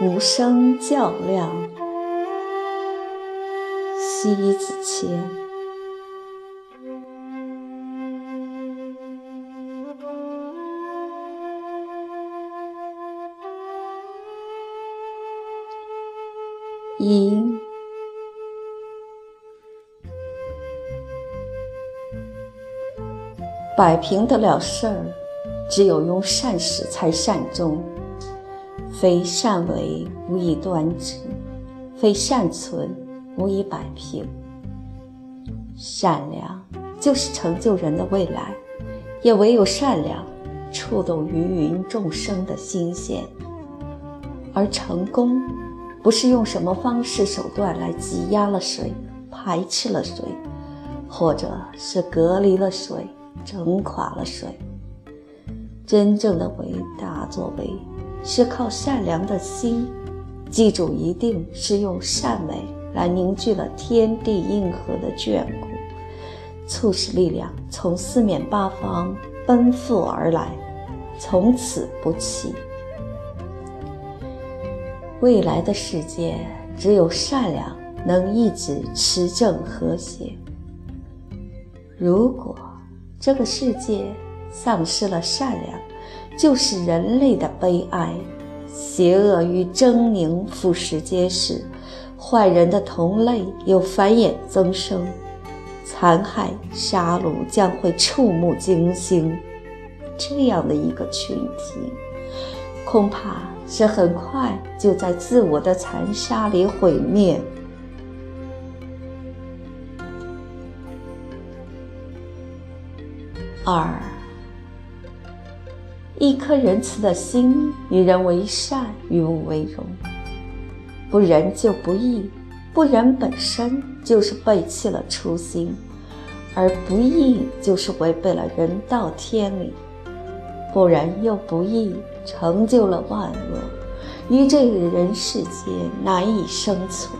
无声较量，西子谦。摆平得了事儿，只有用善始才善终。非善为无以端直，非善存无以摆平。善良就是成就人的未来，也唯有善良触动芸芸众生的心弦。而成功，不是用什么方式手段来挤压了谁，排斥了谁，或者是隔离了谁，整垮了谁。真正的伟大作为。是靠善良的心，记住，一定是用善美来凝聚了天地应和的眷顾，促使力量从四面八方奔赴而来，从此不弃。未来的世界，只有善良能一直持正和谐。如果这个世界丧失了善良，就是人类的悲哀，邪恶与狰狞腐蚀皆是，坏人的同类又繁衍增生，残害杀戮将会触目惊心。这样的一个群体，恐怕是很快就在自我的残杀里毁灭。二。一颗仁慈的心，与人为善，与物为荣。不仁就不义，不仁本身就是背弃了初心，而不义就是违背了人道天理。不仁又不义，成就了万恶，于这个人世间难以生存。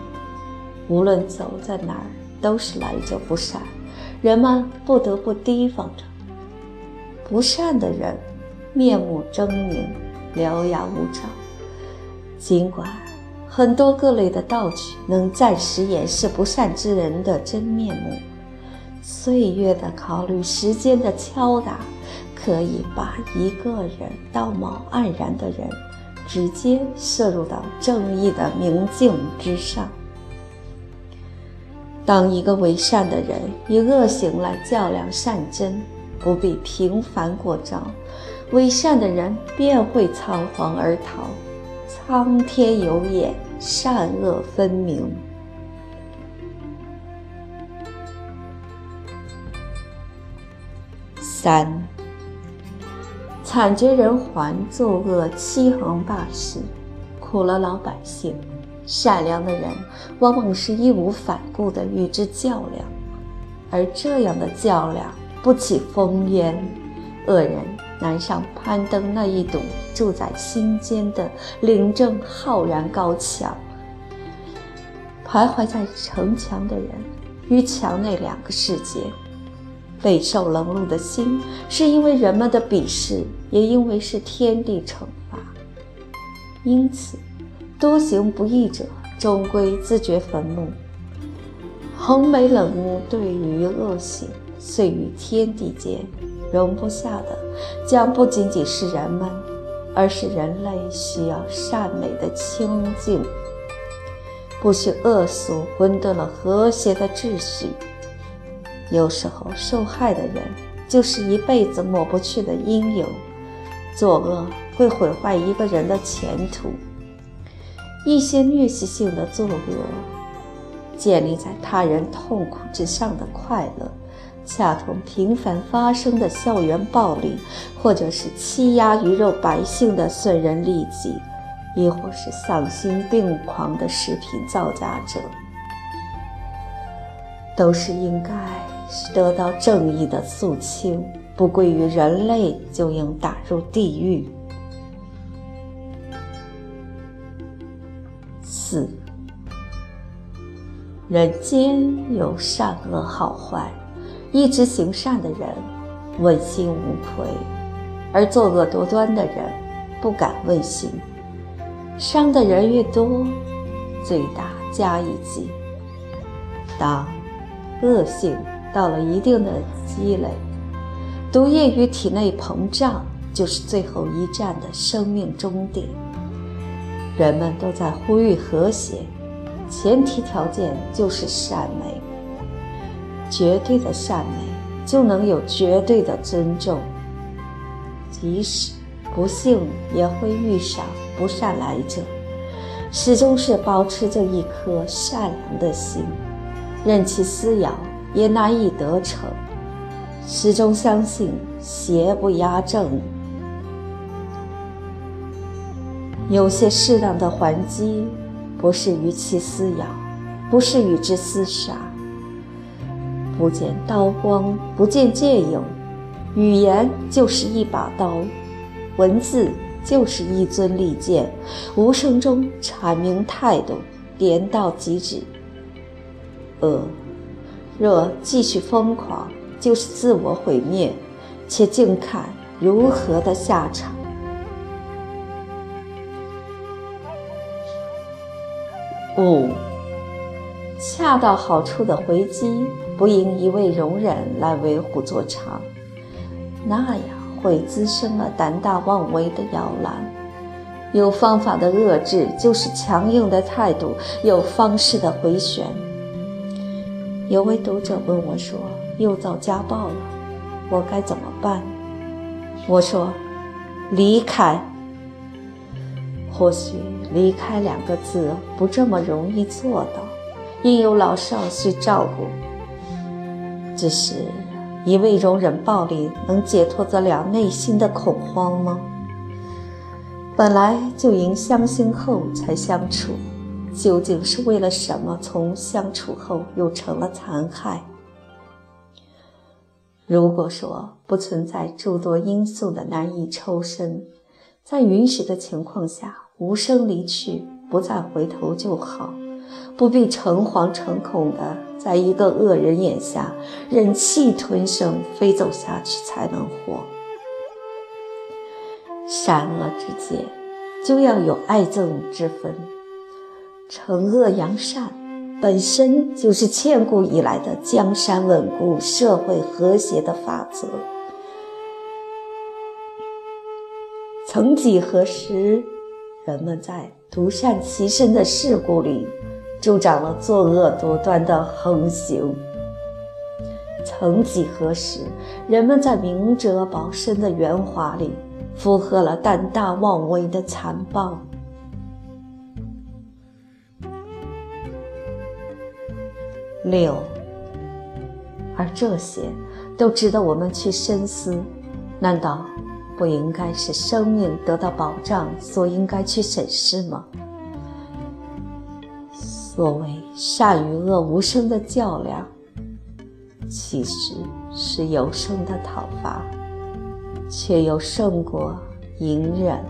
无论走在哪儿，都是来者不善，人们不得不提防着不善的人。面目狰狞，獠牙无爪。尽管很多各类的道具能暂时掩饰不善之人的真面目，岁月的考虑，时间的敲打，可以把一个人道貌岸然的人，直接摄入到正义的明镜之上。当一个为善的人以恶行来较量善真，不必平凡过招。为善的人便会仓皇而逃，苍天有眼，善恶分明。三，惨绝人寰，作恶欺横霸市，苦了老百姓。善良的人往往是义无反顾地与之较量，而这样的较量不起烽烟，恶人。难上攀登那一堵住在心间的领正浩然高墙。徘徊在城墙的人与墙内两个世界，备受冷落的心，是因为人们的鄙视，也因为是天地惩罚。因此，多行不义者终归自掘坟墓。横眉冷目对于恶行，遂于天地间。容不下的，将不仅仅是人们，而是人类需要善美的清净。不许恶俗混沌了和谐的秩序。有时候，受害的人就是一辈子抹不去的阴影。作恶会毁坏一个人的前途。一些虐习性的作恶，建立在他人痛苦之上的快乐。恰同频繁发生的校园暴力，或者是欺压鱼肉百姓的损人利己，亦或是丧心病狂的食品造假者，都是应该得到正义的肃清。不归于人类，就应打入地狱。四，人间有善恶好坏，一直行善的人问心无愧，而作恶多端的人不敢问心。伤的人越多，罪大加一级。当恶性到了一定的积累，毒液于体内膨胀，就是最后一战的生命终点。人们都在呼吁和谐，前提条件就是善美。绝对的善美，就能有绝对的尊重。即使不幸也会遇上不善来者，始终是保持着一颗善良的心，任其撕咬也难以得逞。始终相信邪不压正。有些适当的还击，不是与其撕咬，不是与之厮杀。不见刀光，不见剑影，语言就是一把刀，文字就是一尊利剑，无声中阐明态度，点到即止。呃若继续疯狂，就是自我毁灭，且静看如何的下场。五，恰到好处的回击，不应一味容忍来为虎作伥，那样会滋生了胆大妄为的摇篮。有方法的遏制，就是强硬的态度；有方式的回旋。有位读者问我说：“又遭家暴了，我该怎么办？”我说：“离开。”或许。离开两个字不这么容易做到，因有老少需照顾。只是一味容忍暴力，能解脱得了内心的恐慌吗？本来就应相信后才相处，究竟是为了什么？从相处后又成了残害？如果说不存在诸多因素的难以抽身，在允许的情况下。无声离去，不再回头就好，不必诚惶诚恐的在一个恶人眼下忍气吞声，非走下去才能活。善恶之间，就要有爱憎之分。惩恶扬善，本身就是千古以来的江山稳固、社会和谐的法则。曾几何时。人们在独善其身的事故里，助长了作恶多端的横行。曾几何时，人们在明哲保身的圆滑里，附和了胆大妄为的残暴。六，而这些都值得我们去深思。难道？不应该是生命得到保障所应该去审视吗？作为善与恶无声的较量，其实是有声的讨伐，却又胜过隐忍。